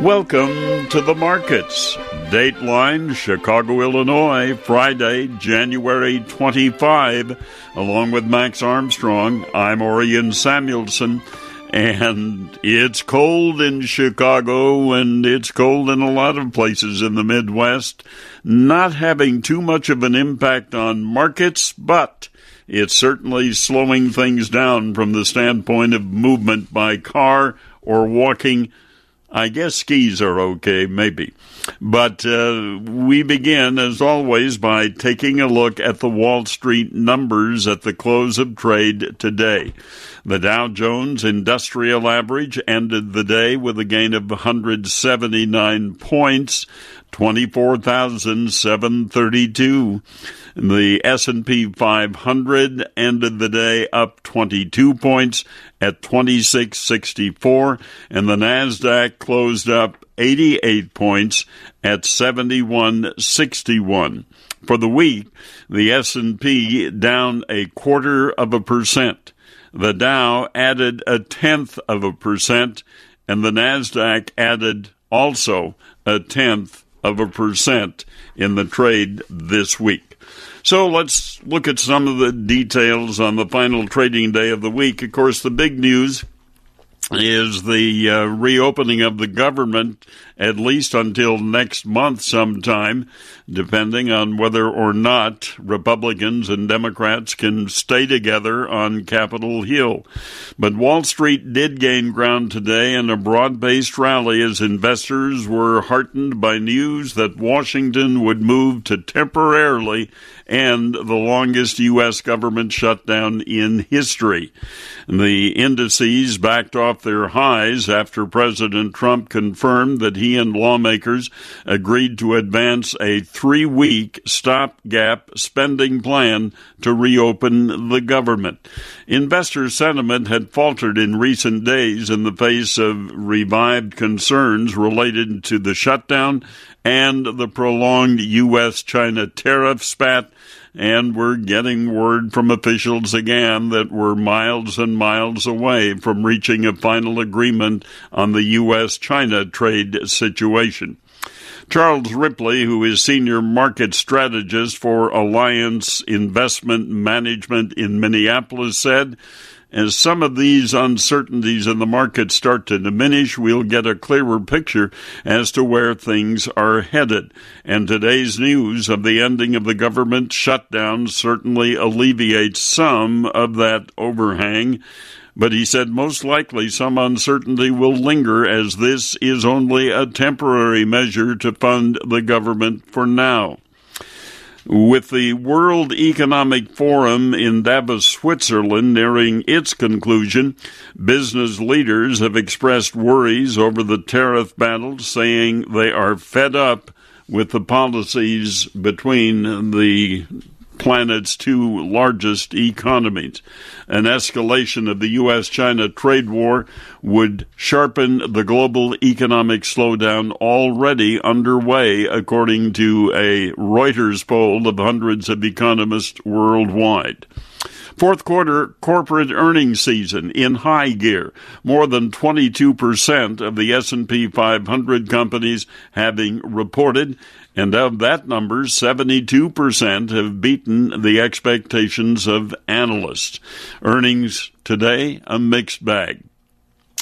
Welcome to the markets. Dateline, Chicago, Illinois, Friday, January 25. Along with Max Armstrong, I'm Orion Samuelson. And it's cold in Chicago and it's cold in a lot of places in the Midwest. Not having too much of an impact on markets, but it's certainly slowing things down from the standpoint of movement by car or walking I guess skis are okay, maybe. But uh, we begin, as always, by taking a look at the Wall Street numbers at the close of trade today. The Dow Jones Industrial Average ended the day with a gain of 179 points, 24,732. The S&P 500 ended the day up 22 points at 2664 and the Nasdaq closed up 88 points at 7161. For the week, the S&P down a quarter of a percent. The Dow added a tenth of a percent and the Nasdaq added also a tenth of a percent in the trade this week. So let's look at some of the details on the final trading day of the week. Of course, the big news is the uh, reopening of the government at least until next month sometime, depending on whether or not Republicans and Democrats can stay together on Capitol Hill. But Wall Street did gain ground today in a broad based rally as investors were heartened by news that Washington would move to temporarily end the longest U.S. government shutdown in history. The indices backed off their highs after President Trump confirmed that he and lawmakers agreed to advance a three week stopgap spending plan to reopen the government. Investor sentiment had faltered in recent days in the face of revived concerns related to the shutdown and the prolonged U.S. China tariff spat and we're getting word from officials again that we're miles and miles away from reaching a final agreement on the U.S. China trade situation. Charles Ripley, who is senior market strategist for Allianz Investment Management in Minneapolis, said as some of these uncertainties in the market start to diminish, we'll get a clearer picture as to where things are headed. And today's news of the ending of the government shutdown certainly alleviates some of that overhang. But he said most likely some uncertainty will linger as this is only a temporary measure to fund the government for now. With the World Economic Forum in Davos, Switzerland nearing its conclusion, business leaders have expressed worries over the tariff battle, saying they are fed up with the policies between the planet's two largest economies. An escalation of the U.S. China trade war would sharpen the global economic slowdown already underway, according to a Reuters poll of hundreds of economists worldwide. Fourth quarter corporate earnings season in high gear. More than 22% of the S&P 500 companies having reported and of that number, 72% have beaten the expectations of analysts. Earnings today, a mixed bag.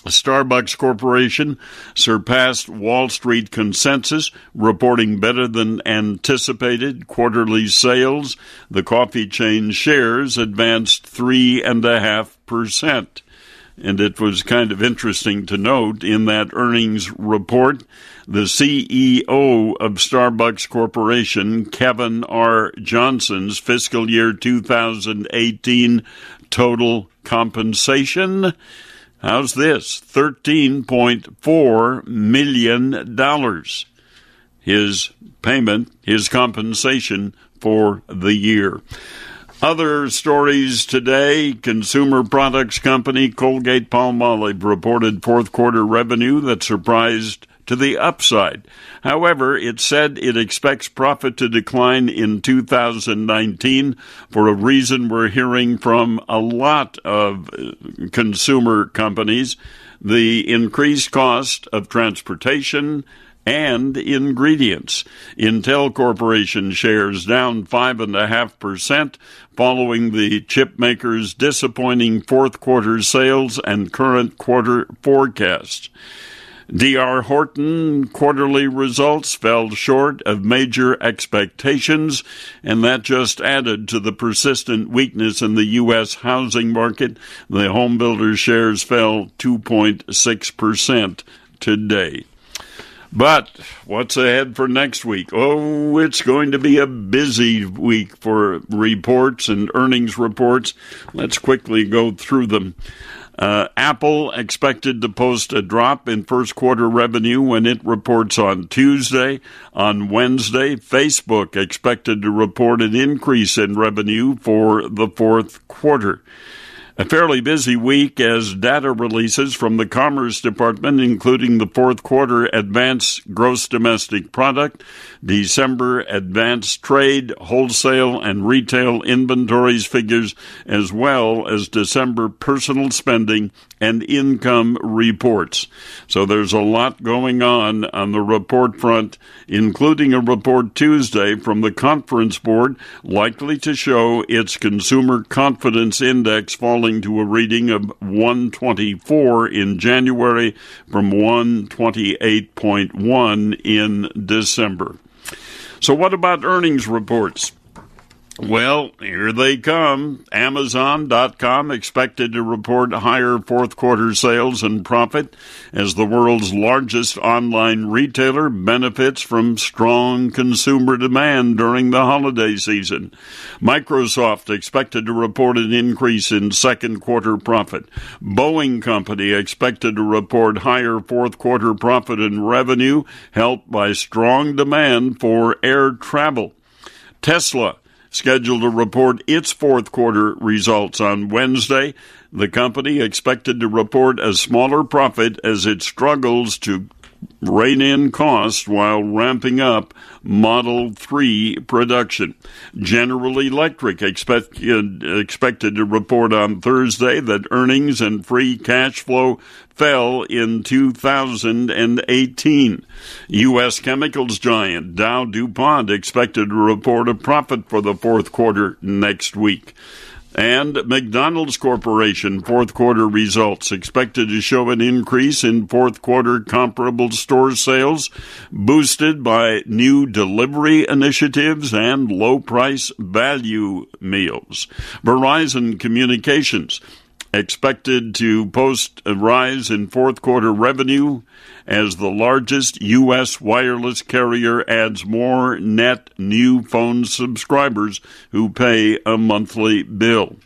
Starbucks Corporation surpassed Wall Street consensus, reporting better than anticipated quarterly sales. The coffee chain shares advanced 3.5%. And it was kind of interesting to note in that earnings report, the CEO of Starbucks Corporation, Kevin R. Johnson's fiscal year 2018 total compensation. How's this? $13.4 million. His payment, his compensation for the year. Other stories today consumer products company Colgate Palmolive reported fourth quarter revenue that surprised to the upside. However, it said it expects profit to decline in 2019 for a reason we're hearing from a lot of uh, consumer companies the increased cost of transportation and ingredients. Intel Corporation shares down 5.5% following the chipmaker's disappointing fourth quarter sales and current quarter forecasts. DR Horton quarterly results fell short of major expectations, and that just added to the persistent weakness in the U.S. housing market. The homebuilder shares fell 2.6% today. But what's ahead for next week? Oh, it's going to be a busy week for reports and earnings reports. Let's quickly go through them. Uh, Apple expected to post a drop in first quarter revenue when it reports on Tuesday. On Wednesday, Facebook expected to report an increase in revenue for the fourth quarter. A fairly busy week as data releases from the Commerce Department, including the fourth quarter advanced gross domestic product, December advanced trade, wholesale, and retail inventories figures, as well as December personal spending and income reports. So there's a lot going on on the report front, including a report Tuesday from the Conference Board likely to show its consumer confidence index falling to a reading of 124 in January from 128.1 in December. So what about earnings reports? Well, here they come. Amazon.com expected to report higher fourth quarter sales and profit as the world's largest online retailer benefits from strong consumer demand during the holiday season. Microsoft expected to report an increase in second quarter profit. Boeing Company expected to report higher fourth quarter profit and revenue helped by strong demand for air travel. Tesla scheduled to report its fourth quarter results on Wednesday. The company expected to report a smaller profit as it struggles to rein in costs while ramping up Model 3 production. General Electric expected, expected to report on Thursday that earnings and free cash flow fell in 2018. U.S. chemicals giant Dow DuPont expected to report a profit for the fourth quarter next week. And McDonald's Corporation fourth quarter results expected to show an increase in fourth quarter comparable store sales, boosted by new delivery initiatives and low price value meals. Verizon Communications expected to post a rise in fourth quarter revenue as the largest U.S. wireless carrier adds more net new phone subscribers who pay a monthly bill.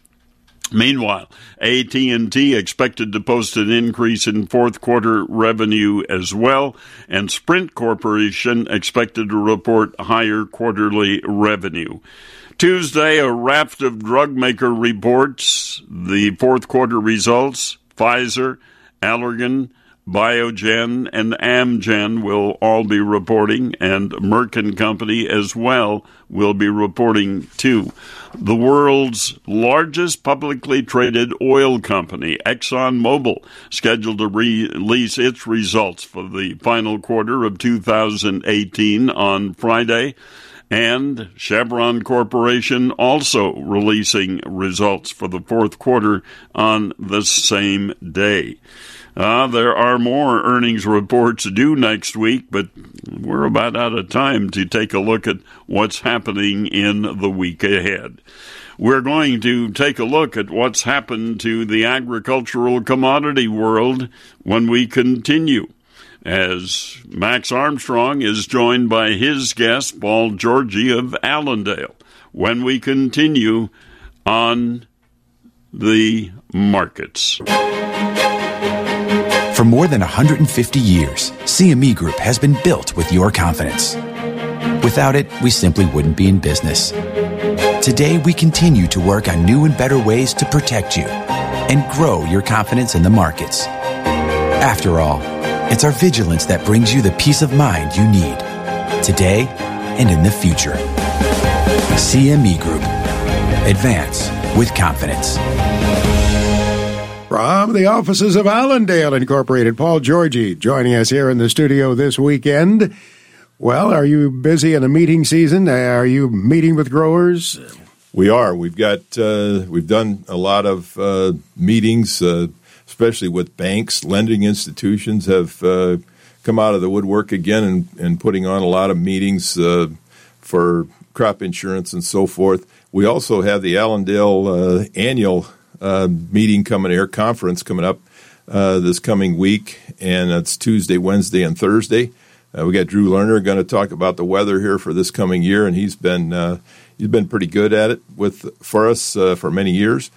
Meanwhile, AT&T expected to post an increase in fourth quarter revenue as well, and Sprint Corporation expected to report higher quarterly revenue. Tuesday, a raft of drug maker reports the fourth quarter results. Pfizer, Allergan, Biogen, and Amgen will all be reporting, and Merck and Company as well will be reporting too. The world's largest publicly traded oil company, ExxonMobil, scheduled to release its results for the final quarter of 2018 on Friday and Chevron Corporation also releasing results for the fourth quarter on the same day. Uh, there are more earnings reports due next week, but we're about out of time to take a look at what's happening in the week ahead. We're going to take a look at what's happened to the agricultural commodity world when we continue as Max Armstrong is joined by his guest, Paul Georgy of Allendale, when we continue on the markets. For more than 150 years, CME Group has been built with your confidence. Without it, we simply wouldn't be in business. Today, we continue to work on new and better ways to protect you and grow your confidence in the markets. After all, It's our vigilance that brings you the peace of mind you need today and in the future. CME Group. Advance with confidence. From the offices of Allendale Incorporated, Paul Georgy joining us here in the studio this weekend. Well, are you busy in a meeting season? Are you meeting with growers? We are. We've got uh, we've done a lot of uh, meetings, uh, especially with banks, lending institutions have uh, come out of the woodwork again and, and putting on a lot of meetings uh, for crop insurance and so forth. We also have the Allendale uh, meeting coming here, conference coming up this coming week, and it's Tuesday, Wednesday, and Thursday. we got Drew Lerner going to talk about the weather here for this coming year, and he's been he's been pretty good at it with for us uh, for many years.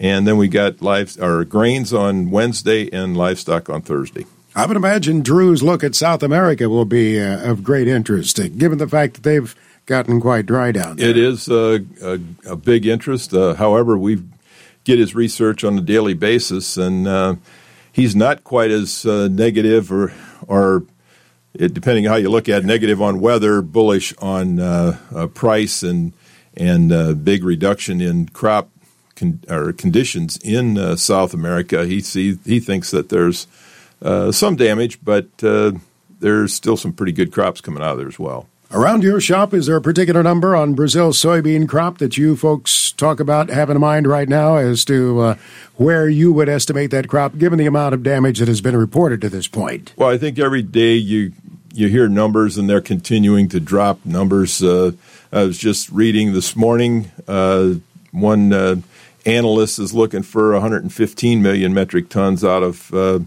And then we got live our grains on Wednesday and livestock on Thursday. I would imagine Drew's look at South America will be uh, of great interest, uh, given the fact that they've gotten quite dry down there. It is a, a, big interest. Uh, however, we get his research on a daily basis, and uh, he's not quite as uh, negative or or it, depending on how you look at it, negative on weather, bullish on price and and a big reduction in crop con- or conditions in uh, South America. He see, he thinks that there's uh, some damage, but uh, there's still some pretty good crops coming out of there as well. Around your shop, is there a particular number on Brazil's soybean crop that you folks talk about, have in mind right now as to uh, where you would estimate that crop, given the amount of damage that has been reported to this point? Well, I think every day you you hear numbers and they're continuing to drop numbers. Uh, I was just reading this morning. Uh, one uh, analyst is looking for 115 million metric tons out of, uh,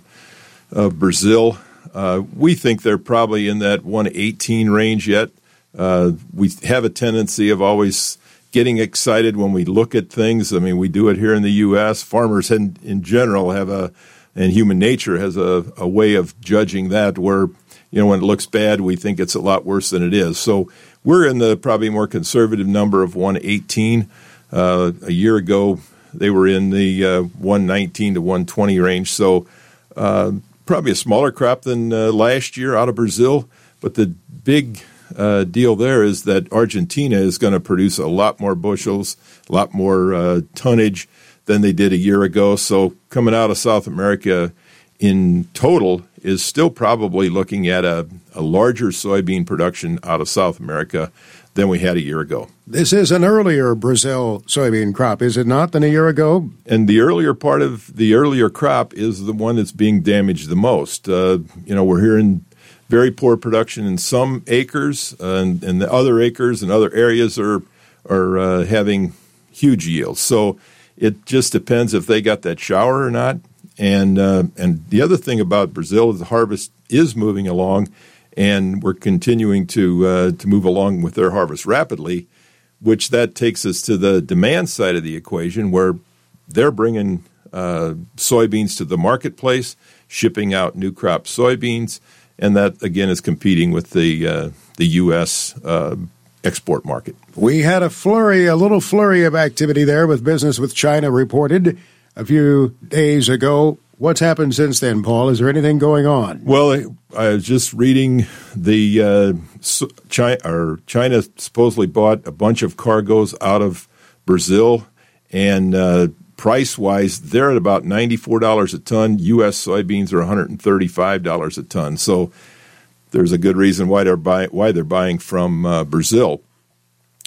of Brazil. Uh, we think they're probably in that 118 range yet. Uh, we have a tendency of always getting excited when we look at things. I mean, we do it here in the U.S. Farmers in, in general have a, and human nature has a, a way of judging that where, you know, when it looks bad, we think it's a lot worse than it is. So we're in the probably more conservative number of 118. Uh, a year ago, they were in the uh, 119 to 120 range. So uh, probably a smaller crop than uh, last year out of Brazil. But the big uh, deal there is that Argentina is going to produce a lot more bushels, a lot more uh, tonnage than they did a year ago. So coming out of South America in total is still probably looking at a, a larger soybean production out of South America than we had a year ago. This is an earlier Brazil soybean crop, is it not, than a year ago? And the earlier part of the earlier crop is the one that's being damaged the most. Uh, you know, we're hearing very poor production in some acres, uh, and, and, the other acres and other areas are are uh, having huge yields. So it just depends if they got that shower or not. And uh, and the other thing about Brazil is the harvest is moving along, and we're continuing to uh, to move along with their harvest rapidly, which that takes us to the demand side of the equation, where they're bringing uh, soybeans to the marketplace, shipping out new crop soybeans, and that again is competing with the uh, the U.S. Uh, export market. We had a flurry, a little flurry of activity there with business with China reported a few days ago. What's happened since then, Paul? Is there anything going on? Well, I was just reading the uh, China, or China supposedly bought a bunch of cargoes out of Brazil, and uh, price wise, they're at about ninety four dollars a ton. U.S. soybeans are one hundred and thirty five dollars a ton. So there's a good reason why they're buying why they're buying from uh, Brazil.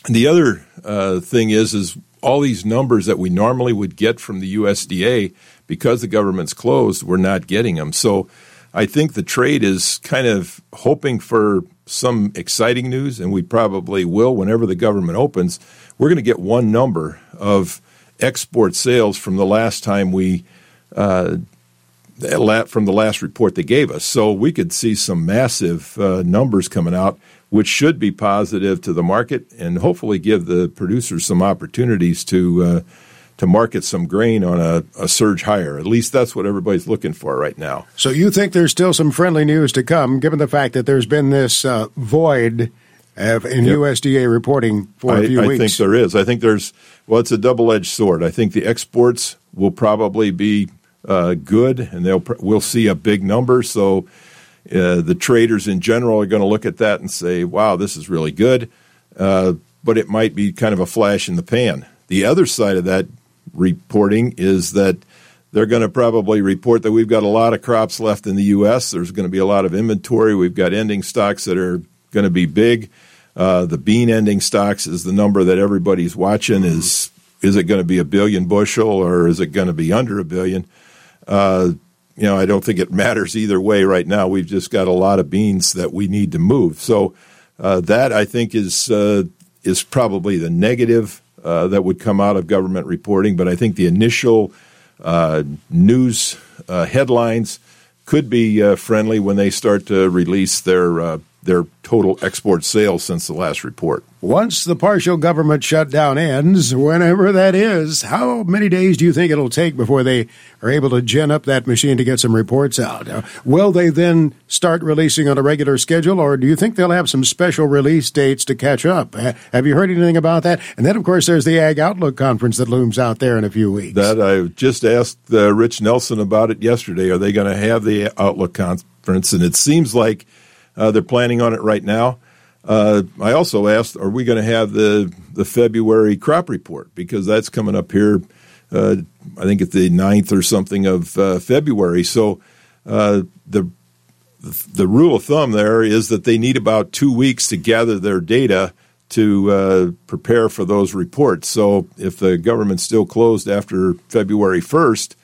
And the other uh, thing is is all these numbers that we normally would get from the USDA because the government's closed, we're not getting them. So I think the trade is kind of hoping for some exciting news, and we probably will whenever the government opens. We're going to get one number of export sales from the last time we. Uh, from the last report they gave us. So we could see some massive uh, numbers coming out which should be positive to the market and hopefully give the producers some opportunities to uh, to market some grain on a, a, surge higher. At least that's what everybody's looking for right now. So you think there's still some friendly news to come, given the fact that there's been this uh, void in yep. USDA reporting for I, a few I weeks. I think there is. I think there's well, it's a double edged sword. I think the exports will probably be uh, good, and they'll we'll see a big number. So Uh, the traders in general are going to look at that and say, wow, this is really good. Uh, but it might be kind of a flash in the pan. The other side of that reporting is that they're going to probably report that we've got a lot of crops left in the U.S. There's going to be a lot of inventory. We've got ending stocks that are going to be big. Uh, the bean ending stocks is the number that everybody's watching. Is is it going to be a billion bushel or is it going to be under a billion? Uh, you know, I don't think it matters either way right now. We've just got a lot of beans that we need to move. So uh, that I think is uh, is probably the negative uh, that would come out of government reporting. But I think the initial uh, news uh, headlines could be uh, friendly when they start to release their their total export sales since the last report. Once the partial government shutdown ends, whenever that is, how many days do you think it'll take before they are able to gin up that machine to get some reports out? Uh, will they then start releasing on a regular schedule, or do you think they'll have some special release dates to catch up? Have you heard anything about that? And then, of course, there's the Ag Outlook conference that looms out there in a few weeks. That I just asked uh, Rich Nelson about it yesterday. Are they going to have the Outlook conference? And it seems like uh, they're planning on it right now. Uh, I also asked, are we going to have the the February crop report because that's coming up here? Uh, I think at the 9th or something of uh, February. So uh, the the rule of thumb there is that they need about two weeks to gather their data to uh, prepare for those reports. So if the government's still closed after February 1st,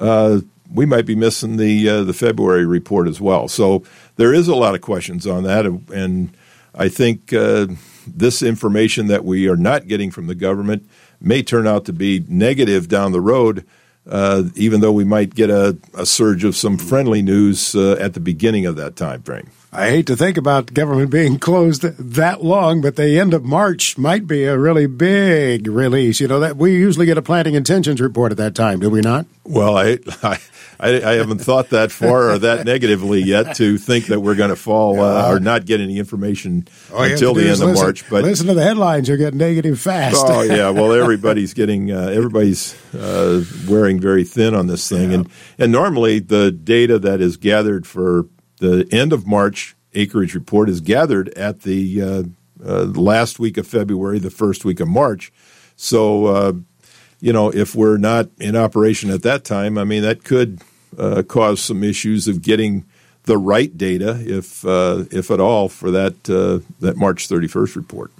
uh, we might be missing the the February report as well. So there is a lot of questions on that, and I think uh, this information that we are not getting from the government may turn out to be negative down the road. Uh, even though we might get a, a surge of some friendly news uh, at the beginning of that time frame. I hate to think about government being closed that long, but the end of March might be a really big release. You know that we usually get a planting intentions report at that time, do we not? Well, I, I I, haven't thought that far or that negatively yet to think that we're going to fall uh, or not get any information until the end of listen, March. But listen to the headlines; you're getting negative fast. Oh yeah, well everybody's getting uh, everybody's uh, wearing very thin on this thing, yeah. and and normally the data that is gathered for the end of March acreage report is gathered at the uh, uh, last week of February, the first week of March. So uh, you know, if we're not in operation at that time, I mean, that could uh, cause some issues of getting the right data, if uh, if at all, for that uh, that March 31st report.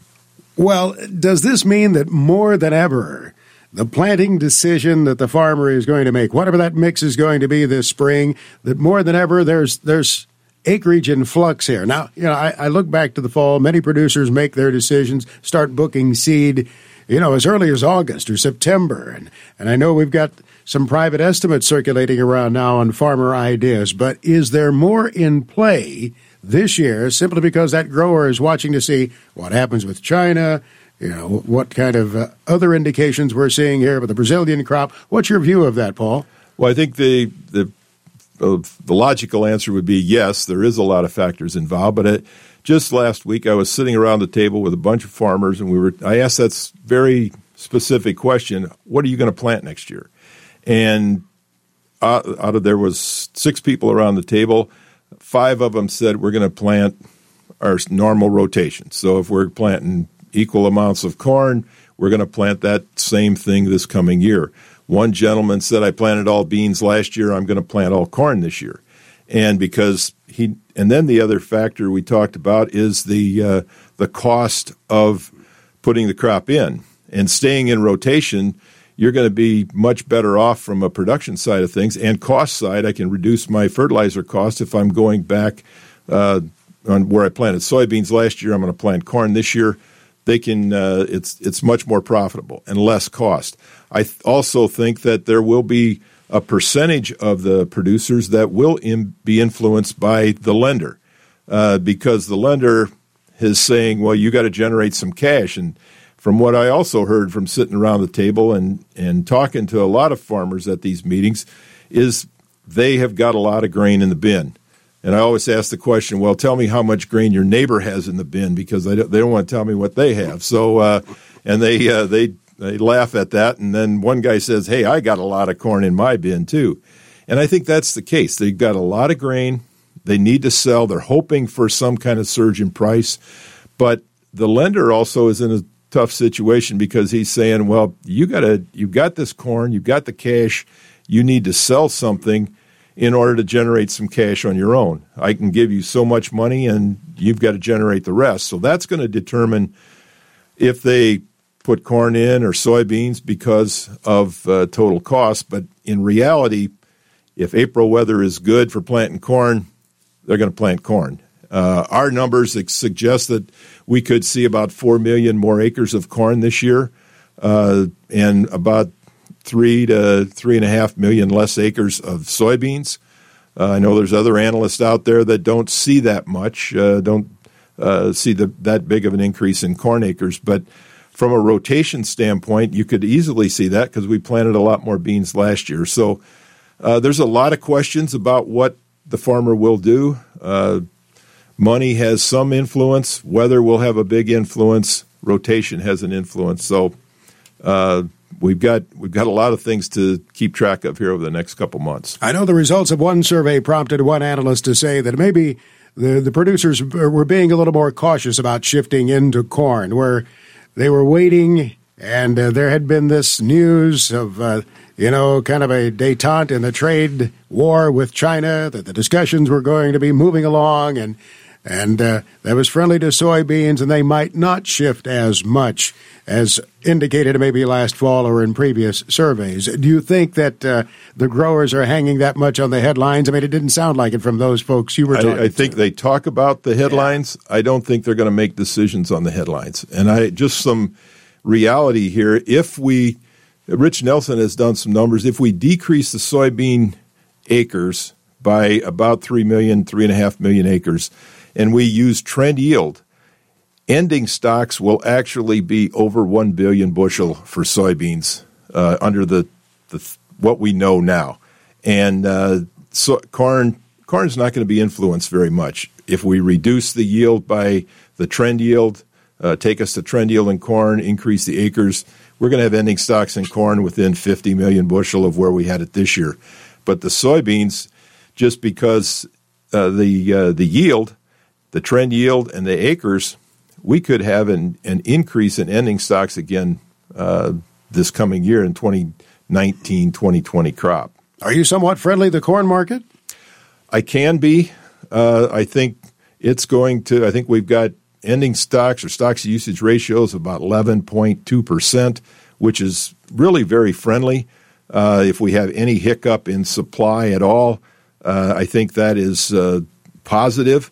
Well, does this mean that more than ever, the planting decision that the farmer is going to make, whatever that mix is going to be this spring, that more than ever there's there's acreage in flux here. Now, you know, I, I look back to the fall. Many producers make their decisions, start booking seed you know, as early as August or September. And, and I know we've got some private estimates circulating around now on farmer ideas, but is there more in play this year simply because that grower is watching to see what happens with China? You know, what kind of uh, other indications we're seeing here with the Brazilian crop? What's your view of that, Paul? Well, I think the, the uh, the logical answer would be yes, there is a lot of factors involved, but it, just last week I was sitting around the table with a bunch of farmers, and we were. I asked that very specific question: What are you going to plant next year? And out, out of there was six people around the table. Five of them said we're going to plant our normal rotation. So if we're planting equal amounts of corn, we're going to plant that same thing this coming year. One gentleman said, I planted all beans last year. I'm going to plant all corn this year. And because he and then the other factor we talked about is the uh, the cost of putting the crop in and staying in rotation. You're going to be much better off from a production side of things and cost side. I can reduce my fertilizer cost if I'm going back uh, on where I planted soybeans last year. I'm going to plant corn this year. They can. Uh, it's it's much more profitable and less cost. I th- also think that there will be a percentage of the producers that will in, be influenced by the lender uh, because the lender is saying, well, you got to generate some cash. And from what I also heard from sitting around the table and, and talking to a lot of farmers at these meetings, is they have got a lot of grain in the bin. And I always ask the question, well, tell me how much grain your neighbor has in the bin because they don't, they don't want to tell me what they have. So, uh, and they, uh, they they laugh at that, and then one guy says, "Hey, I got a lot of corn in my bin too," and I think that's the case. They've got a lot of grain. They need to sell. They're hoping for some kind of surge in price. But the lender also is in a tough situation because he's saying, well, you got to you've got this corn, you've got the cash, you need to sell something in order to generate some cash on your own. I can give you so much money and you've got to generate the rest. So that's going to determine if they put corn in or soybeans because of uh, total cost. But in reality, if April weather is good for planting corn, they're going to plant corn. Uh, our numbers suggest that we could see about 4 million more acres of corn this year uh, and about 3 to 3.5 million less acres of soybeans. Uh, I know there's other analysts out there that don't see that much, uh, don't uh, see the, that big of an increase in corn acres. But from a rotation standpoint, you could easily see that because we planted a lot more beans last year. So uh, there's a lot of questions about what the farmer will do. Uh, money has some influence. Weather will have a big influence. Rotation has an influence. So uh, we've got we've got a lot of things to keep track of here over the next couple months. I know the results of one survey prompted one analyst to say that maybe the the producers were being a little more cautious about shifting into corn, where they were waiting, and uh, there had been this news of. Uh, you know, kind of a detente in the trade war with China, that the discussions were going to be moving along, and and uh, that was friendly to soybeans, and they might not shift as much as indicated maybe last fall or in previous surveys. Do you think that uh, the growers are hanging that much on the headlines? I mean, it didn't sound like it from those folks you were talking I, I think to. they talk about the headlines. Yeah. I don't think they're going to make decisions on the headlines. And I just some reality here. If we, Rich Nelson has done some numbers. If we decrease the soybean acres by about 3 million, 3.5 million acres, and we use trend yield, ending stocks will actually be over 1 billion bushel for soybeans uh, under the, the, what we know now. And uh, so corn corn's not going to be influenced very much. If we reduce the yield by the trend yield, uh, take us to trend yield in corn, increase the acres, we're going to have ending stocks in corn within 50 million bushel of where we had it this year. But the soybeans, just because uh, the uh, the yield, the trend yield, and the acres we could have an, an increase in ending stocks again uh, this coming year in 2019 2020 crop. Are you somewhat friendly to the corn market? I can be. Uh, I think it's going to, I think we've got ending stocks or stocks to usage ratios of about 11.2%, which is really very friendly. Uh, if we have any hiccup in supply at all, uh, I think that is uh, positive.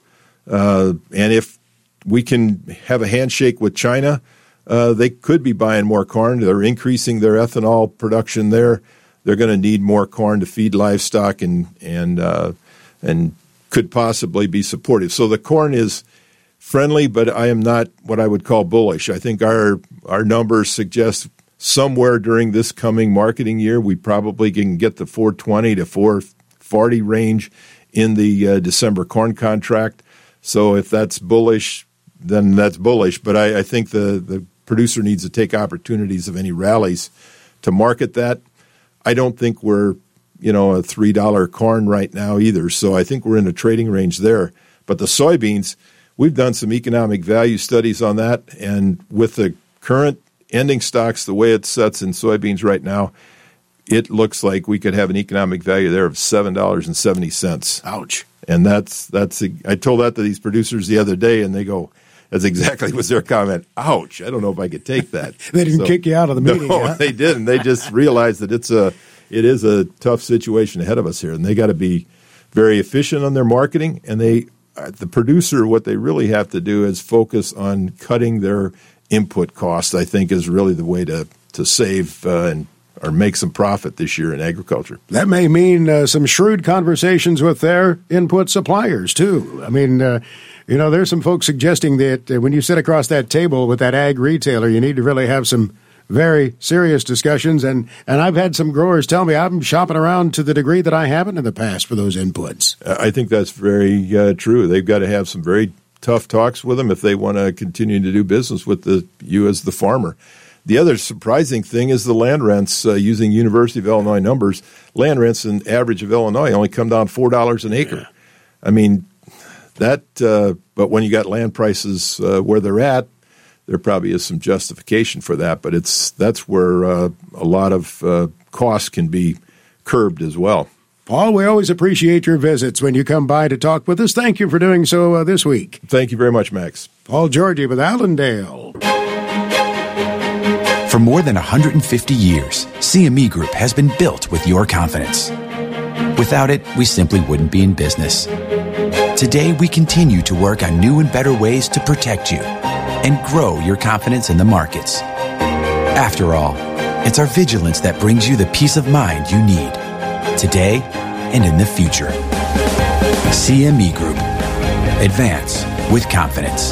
Uh, and if we can have a handshake with China. Uh, they could be buying more corn. They're increasing their ethanol production there. They're going to need more corn to feed livestock and and uh, and could possibly be supportive. So the corn is friendly, but I am not what I would call bullish. I think our our numbers suggest somewhere during this coming marketing year we probably can get the 420 to 440 range in the uh, December corn contract. So if that's bullish, then that's bullish. But I, I think the, the producer needs to take opportunities of any rallies to market that. I don't think we're you know a three dollar corn right now either. So I think we're in a trading range there. But the soybeans, we've done some economic value studies on that, and with the current ending stocks the way it sets in soybeans right now, it looks like we could have an economic value there of seven dollars and seventy cents. Ouch! And that's that's I told that to these producers the other day, and they go, that's exactly was their comment. Ouch! I don't know if I could take that. they didn't so, kick you out of the meeting. No, huh? they didn't. They just realized that it's a it is a tough situation ahead of us here, and they got to be very efficient on their marketing. And they, uh, the producer, what they really have to do is focus on cutting their input costs. I think is really the way to to save uh, and or make some profit this year in agriculture. That may mean uh, some shrewd conversations with their input suppliers too. I mean, uh, you know, there's some folks suggesting that uh, when you sit across that table with that ag retailer, you need to really have some very serious discussions. And, and I've had some growers tell me I'm shopping around to the degree that I haven't in the past for those inputs. I think that's very uh, true. They've got to have some very tough talks with them if they want to continue to do business with the you as the farmer. The other surprising thing is the land rents. Uh, using University of Illinois numbers, land rents in average of Illinois only come down four dollars an acre. I mean, that. Uh, but when you got land prices uh, where they're at, there probably is some justification for that. But it's that's where uh, a lot of uh, costs can be curbed as well. Paul, we always appreciate your visits when you come by to talk with us. Thank you for doing so uh, this week. Thank you very much, Max. Paul Georgy with Allendale. For more than 150 years, CME Group has been built with your confidence. Without it, we simply wouldn't be in business. Today, we continue to work on new and better ways to protect you and grow your confidence in the markets. After all, it's our vigilance that brings you the peace of mind you need today and in the future. CME Group. Advance with confidence.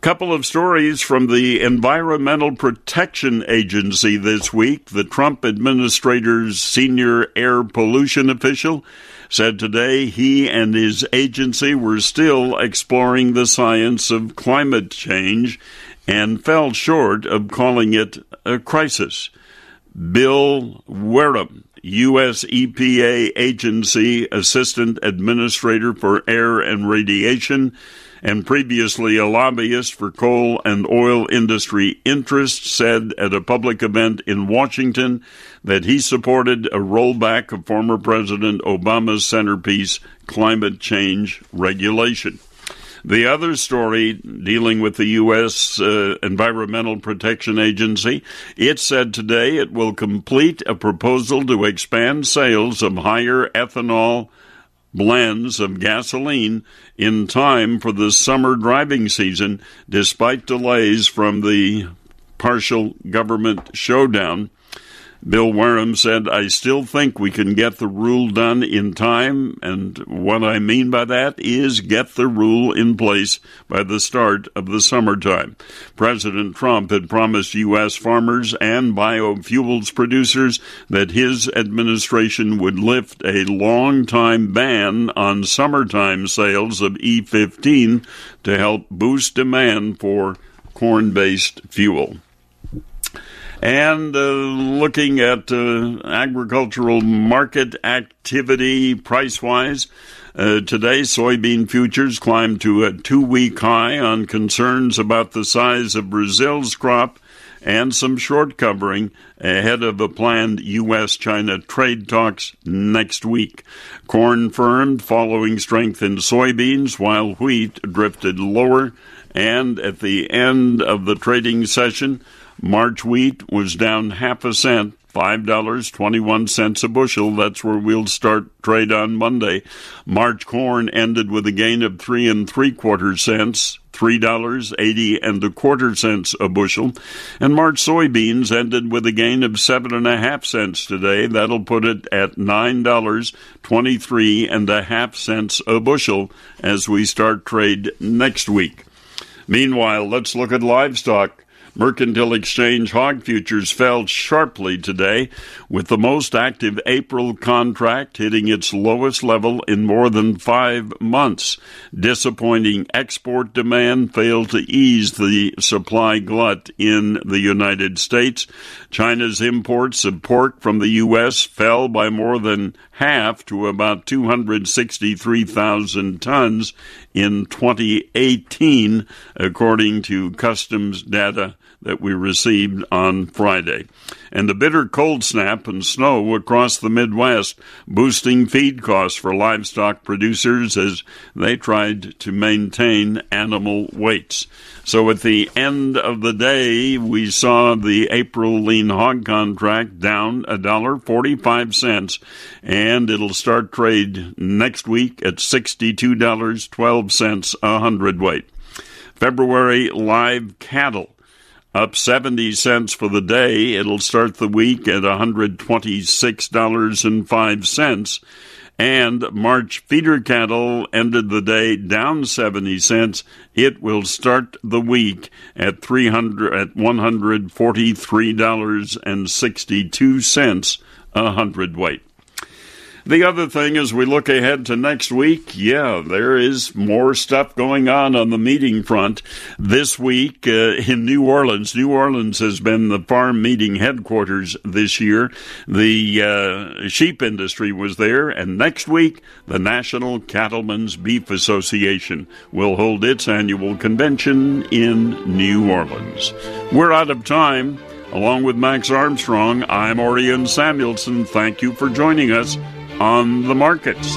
Couple of stories from the Environmental Protection Agency this week. The Trump administrator's senior air pollution official said today he and his agency were still exploring the science of climate change and fell short of calling it a crisis. Bill Wehrum, U.S. EPA Agency Assistant Administrator for Air and Radiation, and previously a lobbyist for coal and oil industry interests, said at a public event in Washington that he supported a rollback of former President Obama's centerpiece, climate change regulation. The other story dealing with the U.S. Uh, Environmental Protection Agency, it said today it will complete a proposal to expand sales of higher ethanol blends of gasoline in time for the summer driving season, despite delays from the partial government showdown. Bill Wehrum said, I still think we can get the rule done in time. And what I mean by that is get the rule in place by the start of the summertime. President Trump had promised U.S. farmers and biofuels producers that his administration would lift a long time ban on summertime sales of E15 to help boost demand for corn based fuel. And uh, looking at uh, agricultural market activity price wise, uh, today soybean futures climbed to a two week high on concerns about the size of Brazil's crop and some short covering ahead of a planned U.S. China trade talks next week. Corn firmed following strength in soybeans, while wheat drifted lower. And at the end of the trading session, March wheat was down half a cent, $5.21 a bushel. That's where we'll start trade on Monday. March corn ended with a gain of three and three quarter cents. Three dollars eighty and a quarter cents a bushel, and March soybeans ended with a gain of seven and a half cents today. That'll put it at nine dollars twenty three and a half cents a bushel as we start trade next week. Meanwhile, let's look at livestock. Mercantile Exchange hog futures fell sharply today, with the most active April contract hitting its lowest level in more than five months. Disappointing export demand failed to ease the supply glut in the United States. China's imports of pork from the U.S. fell by more than half to about 263,000 tons in 2018, according to customs data that we received on Friday. And the bitter cold snap and snow across the Midwest boosting feed costs for livestock producers as they tried to maintain animal weights. So at the end of the day, we saw the April lean hog contract down a dollar forty-five cents, and it'll start trade next week at sixty-two dollars twelve cents a hundredweight. February live cattle up 70 cents for the day. It'll start the week at $126.05. And March feeder cattle ended the day down 70 cents. It will start the week at 300 at $143.62 a hundredweight. The other thing as we look ahead to next week, yeah, there is more stuff going on on the meeting front this week uh, in New Orleans. New Orleans has been the farm meeting headquarters this year. The uh, sheep industry was there, and next week, the National Cattlemen's Beef Association will hold its annual convention in New Orleans. We're out of time. Along with Max Armstrong, I'm Orion Samuelson. Thank you for joining us on the markets.